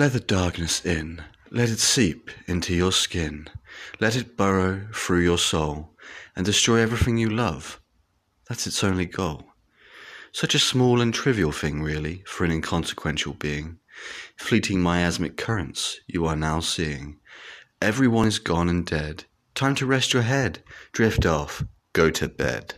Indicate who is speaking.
Speaker 1: Let the darkness in, let it seep into your skin, let it burrow through your soul and destroy everything you love. That's its only goal. Such a small and trivial thing, really, for an inconsequential being. Fleeting miasmic currents you are now seeing. Everyone is gone and dead. Time to rest your head. Drift off. Go to bed.